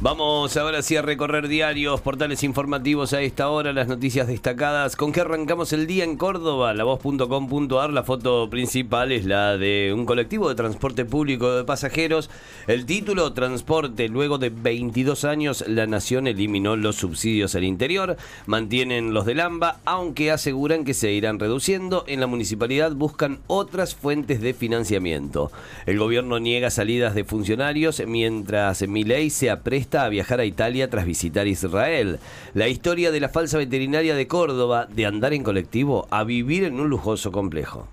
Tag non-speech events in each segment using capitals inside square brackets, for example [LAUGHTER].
Vamos ahora sí a recorrer diarios, portales informativos a esta hora, las noticias destacadas. ¿Con qué arrancamos el día en Córdoba? La voz.com.ar, la foto principal es la de un colectivo de transporte público de pasajeros. El título, Transporte. Luego de 22 años, la nación eliminó los subsidios al interior. Mantienen los del AMBA, aunque aseguran que se irán reduciendo. En la municipalidad buscan otras fuentes de financiamiento. El gobierno niega salidas de funcionarios, mientras ley se apresta a viajar a Italia tras visitar Israel. La historia de la falsa veterinaria de Córdoba, de andar en colectivo a vivir en un lujoso complejo.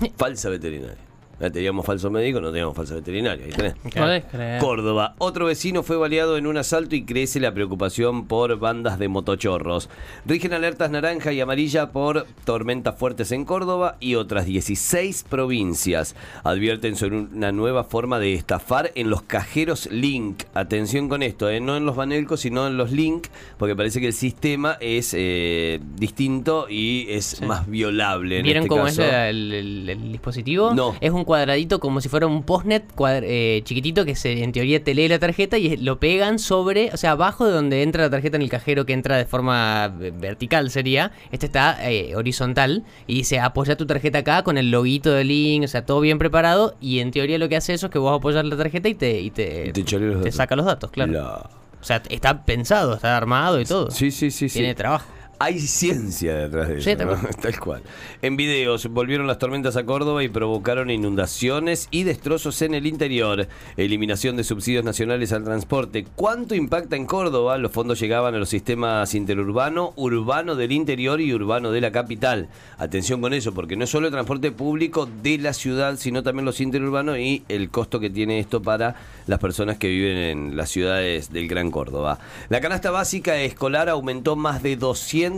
[LAUGHS] Falsa veterinaria. Teníamos falso médico, no teníamos falso veterinario. Córdoba. Otro vecino fue baleado en un asalto y crece la preocupación por bandas de motochorros. Rigen alertas naranja y amarilla por tormentas fuertes en Córdoba y otras 16 provincias. Advierten sobre una nueva forma de estafar en los cajeros Link. Atención con esto, ¿eh? no en los banelcos, sino en los Link, porque parece que el sistema es eh, distinto y es más violable. ¿Vieron este cómo es el, dispositivo? No. Es un cuadradito como si fuera un postnet eh, chiquitito que se, en teoría te lee la tarjeta y lo pegan sobre, o sea, abajo de donde entra la tarjeta en el cajero que entra de forma eh, vertical sería. Este está eh, horizontal y se apoya tu tarjeta acá con el loguito de Link, o sea, todo bien preparado y en teoría lo que hace eso es que vos apoyas la tarjeta y te, y te, te, saca los datos, claro. O sea, está pensado, está armado y todo. Sí, sí, sí. Tiene trabajo hay ciencia detrás de eso. [LAUGHS] Tal cual. En videos volvieron las tormentas a Córdoba y provocaron inundaciones y destrozos en el interior. Eliminación de subsidios nacionales al transporte. ¿Cuánto impacta en Córdoba? Los fondos llegaban a los sistemas interurbano, urbano del interior y urbano de la capital. Atención con eso, porque no es solo el transporte público de la ciudad, sino también los interurbanos y el costo que tiene esto para las personas que viven en las ciudades del Gran Córdoba. La canasta básica escolar aumentó más de 200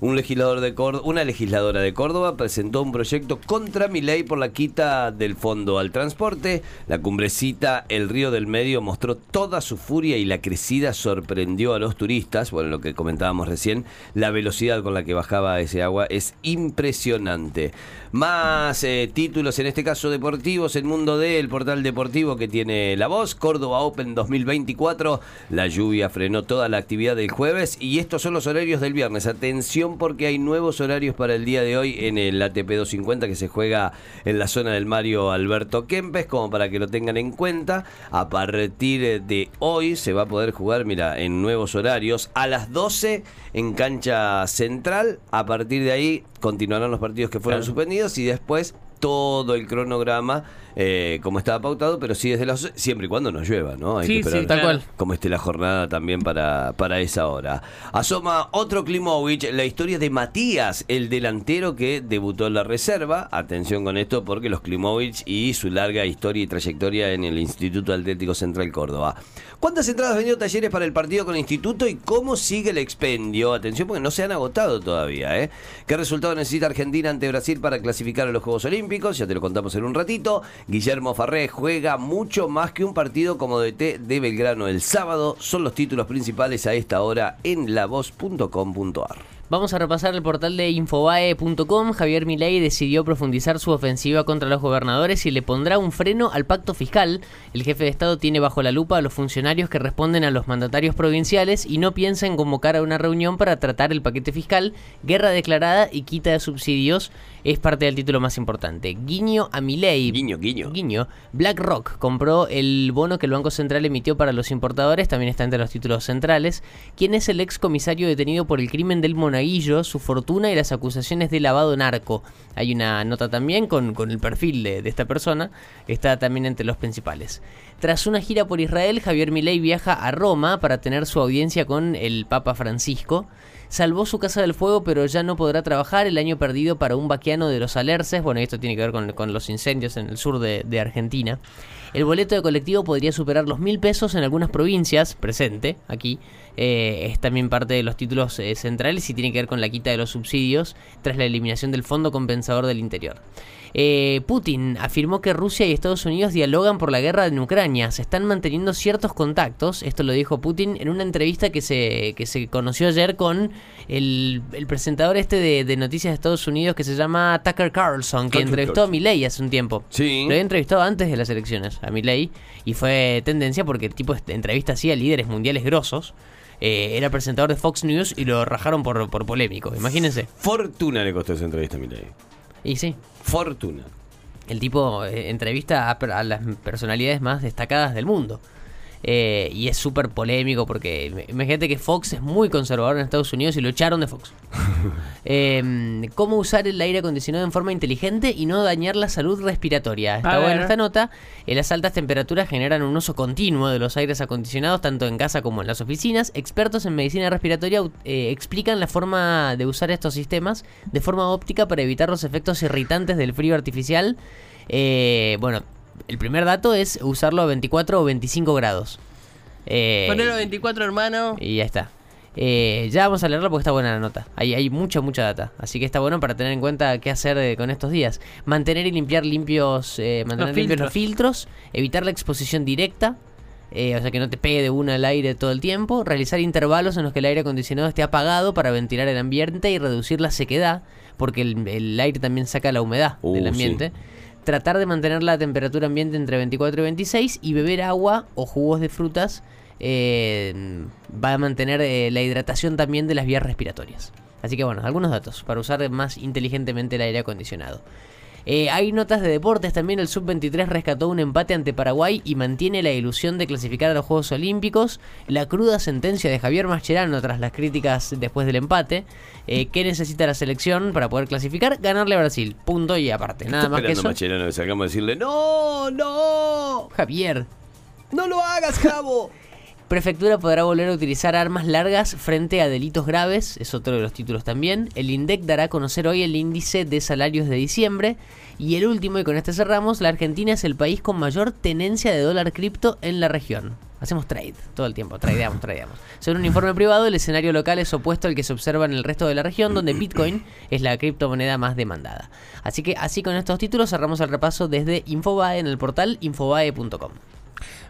un legislador de una legisladora de Córdoba presentó un proyecto contra mi ley por la quita del fondo al transporte. La cumbrecita El Río del Medio mostró toda su furia y la crecida sorprendió a los turistas. Bueno, lo que comentábamos recién, la velocidad con la que bajaba ese agua es impresionante. Más eh, títulos, en este caso deportivos, el mundo del portal deportivo que tiene la voz, Córdoba Open 2024. La lluvia frenó toda la actividad del jueves y estos son los horarios del viernes. Atención porque hay nuevos horarios para el día de hoy en el ATP 250 que se juega en la zona del Mario Alberto Kempes, como para que lo tengan en cuenta. A partir de hoy se va a poder jugar, mira, en nuevos horarios a las 12 en cancha central. A partir de ahí continuarán los partidos que fueron suspendidos y después todo el cronograma eh, como estaba pautado, pero sí desde las siempre y cuando no llueva, ¿no? Hay sí, sí, tal cual. Como esté la jornada también para, para esa hora. Asoma otro Klimovich, la historia de Matías, el delantero que debutó en la reserva. Atención con esto porque los Klimovich y su larga historia y trayectoria en el Instituto Atlético Central Córdoba. ¿Cuántas entradas vendió Talleres para el partido con el Instituto y cómo sigue el expendio? Atención porque no se han agotado todavía, ¿eh? ¿Qué resultado necesita Argentina ante Brasil para clasificar a los Juegos Olímpicos? Ya te lo contamos en un ratito. Guillermo Farré juega mucho más que un partido como DT de Belgrano el sábado. Son los títulos principales a esta hora en lavoz.com.ar. Vamos a repasar el portal de infobae.com. Javier Milei decidió profundizar su ofensiva contra los gobernadores y le pondrá un freno al pacto fiscal. El jefe de Estado tiene bajo la lupa a los funcionarios que responden a los mandatarios provinciales y no piensa en convocar a una reunión para tratar el paquete fiscal, guerra declarada y quita de subsidios. Es parte del título más importante. Guiño a Milei. Guiño, guiño. Guiño. BlackRock compró el bono que el Banco Central emitió para los importadores. También está entre los títulos centrales. ¿Quién es el ex comisario detenido por el crimen del Monaguillo? su fortuna y las acusaciones de lavado narco. Hay una nota también con, con el perfil de, de, esta persona, está también entre los principales. Tras una gira por Israel, Javier Milei viaja a Roma para tener su audiencia con el Papa Francisco. Salvó su casa del fuego, pero ya no podrá trabajar el año perdido para un vaquiano de los Alerces. Bueno, esto tiene que ver con, los incendios en el sur de, de Argentina. El boleto de colectivo podría superar los mil pesos en algunas provincias, presente aquí, eh, es también parte de los títulos eh, centrales y tiene que ver con la quita de los subsidios tras la eliminación del Fondo Compensador del Interior. Eh, Putin afirmó que Rusia y Estados Unidos dialogan por la guerra en Ucrania. Se están manteniendo ciertos contactos. Esto lo dijo Putin en una entrevista que se, que se conoció ayer con el, presentador este de, noticias de Estados Unidos que se llama Tucker Carlson, que entrevistó a Milley hace un tiempo. Sí. Lo había entrevistado antes de las elecciones, a Milley, y fue tendencia porque el tipo entrevista así a líderes mundiales grosos. Eh, era presentador de Fox News y lo rajaron por, por polémico, imagínense. Fortuna le costó esa entrevista a Milley. Y sí. Fortuna. El tipo eh, entrevista a, las personalidades más destacadas del mundo. Eh, y es súper polémico porque imagínate que Fox es muy conservador en Estados Unidos y lo echaron de Fox. [LAUGHS] Em, ¿Cómo usar el aire acondicionado en forma inteligente y no dañar la salud respiratoria? Está buena esta nota. Eh, las altas temperaturas generan un uso continuo de los aires acondicionados tanto en casa como en las oficinas. Expertos en medicina respiratoria eh, explican la forma de usar estos sistemas de forma óptica para evitar los efectos irritantes del frío artificial. bueno, el primer dato es usarlo a 24 o 25 grados. Eh, Ponerlo a 24, hermano. Y ya está. Eh, ya vamos a leerlo porque está buena la nota. Hay, hay mucha, mucha data. Así que está bueno para tener en cuenta qué hacer eh, con estos días. Mantener y limpiar limpios, eh, mantener los limpios los filtros. Evitar la exposición directa. o sea que no te pegue de una al aire todo el tiempo. Realizar intervalos en los que el aire acondicionado esté apagado para ventilar el ambiente y reducir la sequedad. Porque el, aire también saca la humedad del uh, ambiente tratar de mantener la temperatura ambiente entre 24 y 26 y beber agua o jugos de frutas eh, va a mantener eh, la hidratación también de las vías respiratorias. Así que bueno, algunos datos para usar más inteligentemente el aire acondicionado. Eh, hay notas de deportes también. El Sub-23 rescató un empate ante Paraguay y mantiene la ilusión de clasificar a los Juegos Olímpicos. La cruda sentencia de Javier Mascherano tras las críticas después del empate. Eh, ¿Qué necesita la selección para poder clasificar? Ganarle a Brasil. Punto y aparte. Nada más que eso. Mascherano que sacamos a decirle: ¡No! ¡No! Javier. ¡No lo hagas, Javo! Prefectura podrá volver a utilizar armas largas frente a delitos graves, es otro de los títulos también. El INDEC dará a conocer hoy el índice de salarios de diciembre. Y el último, y con este cerramos, la Argentina es el país con mayor tenencia de dólar cripto en la región. Hacemos trade todo el tiempo, tradeamos, [LAUGHS] tradeamos. Según un informe privado, el escenario local es opuesto al que se observa en el resto de la región, donde Bitcoin es la criptomoneda más demandada. Así que así con estos títulos cerramos el repaso desde Infobae en el portal infobae.com.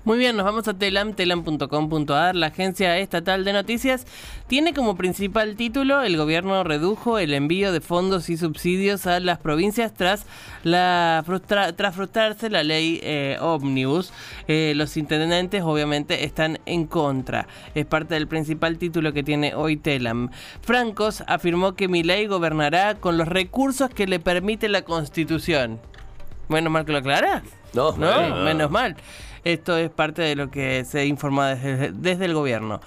Muy bien, nos vamos a telam, telam.com.ar. La agencia estatal de noticias tiene como principal título el gobierno redujo el envío de fondos y subsidios a las provincias tras la tras frustrarse la ley eh, Omnibus. Eh, los intendentes obviamente están en contra. Es parte del principal título que tiene hoy Telam. Francos afirmó que mi ley gobernará con los recursos que le permite la Constitución. Bueno, mal que lo aclara. No, no, menos mal. Esto es parte de lo que se informa desde, desde el gobierno.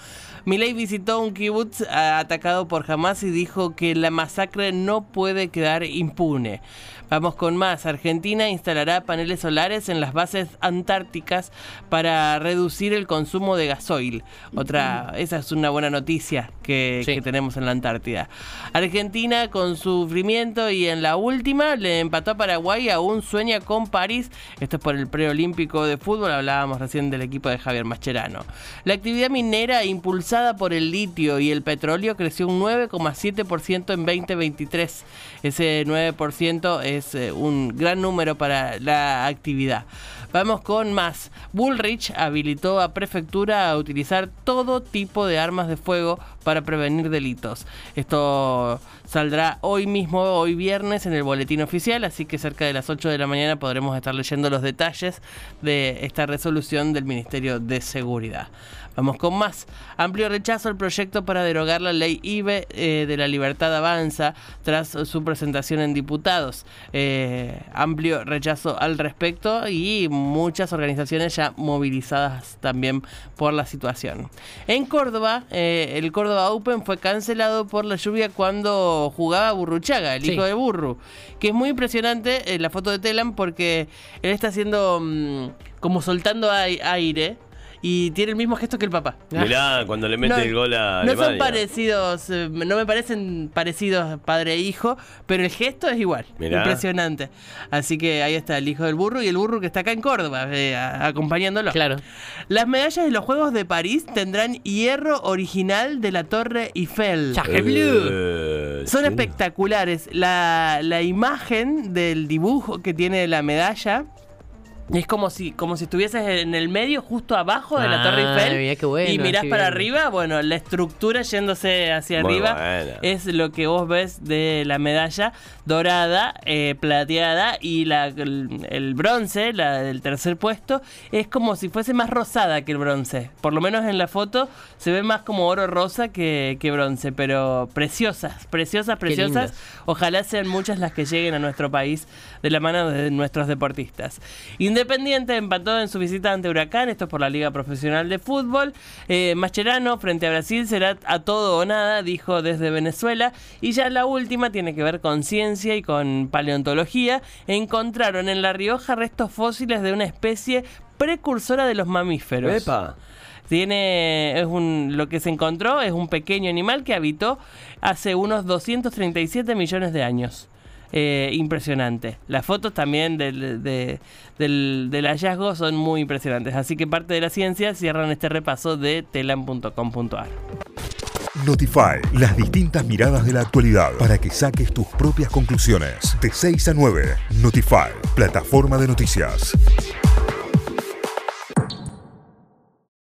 Milei visitó un kibutz atacado por Hamas y dijo que la masacre no puede quedar impune. Vamos con más. Argentina instalará paneles solares en las bases antárticas para reducir el consumo de gasoil. Otra, esa es una buena noticia que, tenemos en la Antártida. Argentina con sufrimiento y en la última le empató a Paraguay, aún sueña con París. Esto es por el preolímpico de fútbol, hablábamos recién del equipo de Javier Mascherano. La actividad minera impulsada por el litio y el petróleo creció un 9,7% en 2023. Ese 9% es eh, un gran número para la actividad. Vamos con más. Bullrich habilitó a prefectura a utilizar todo tipo de armas de fuego para prevenir delitos. Esto saldrá hoy mismo, hoy viernes, en el boletín oficial, así que cerca de las 8 de la mañana podremos estar leyendo los detalles de esta resolución del Ministerio de Seguridad. Vamos con más. Amplio rechazo al proyecto para derogar la ley IBE eh, de la libertad avanza tras su presentación en diputados. Eh, amplio rechazo al respecto y muchas organizaciones ya movilizadas también por la situación. En Córdoba, eh, el Córdoba Open fue cancelado por la lluvia cuando jugaba Burruchaga, el hijo de Burru, que es muy impresionante la foto de Telam porque él está haciendo mm, como soltando aire y tiene el mismo gesto que el papá. Mirá, cuando le mete el gol a No son parecidos, eh, no me parecen parecidos padre e hijo, pero el gesto es igual. Impresionante. Así que ahí está el hijo del burro y el burro que está acá en Córdoba, eh, acompañándolo. Claro. Las medallas de los Juegos de París tendrán hierro original de la Torre Eiffel. Eh, son espectaculares. La, la imagen del dibujo que tiene la medalla Es como si, como si estuvieses en el medio, justo abajo de la Torre Ah, Eiffel. mirá qué bueno, y mirás para bien. arriba, bueno, la estructura yéndose hacia Muy arriba buena. es lo que vos ves de la medalla dorada, eh, plateada y la, el, el bronce, la del tercer puesto, es como si fuese más rosada que el bronce. Por lo menos en la foto se ve más como oro rosa que, que bronce, pero preciosas, preciosas, preciosas. Ojalá sean muchas las que lleguen a nuestro país de la mano de nuestros deportistas. Independiente empató en su visita ante Huracán, esto es por la Liga Profesional de Fútbol. Eh, Mascherano frente a Brasil será a todo o nada, dijo desde Venezuela. Y ya la última tiene que ver con ciencia y con paleontología. Encontraron en La Rioja restos fósiles de una especie precursora de los mamíferos. Epa. Tiene, es un, lo que se encontró es un pequeño animal que habitó hace unos 237 millones de años. Eh, impresionante. Las fotos también del, de- del, del hallazgo son muy impresionantes. Así que parte de la ciencia cierran este repaso de telam.com.ar. Notify, las distintas miradas de la actualidad para que saques tus propias conclusiones. De 6 a 9, Notify, plataforma de noticias.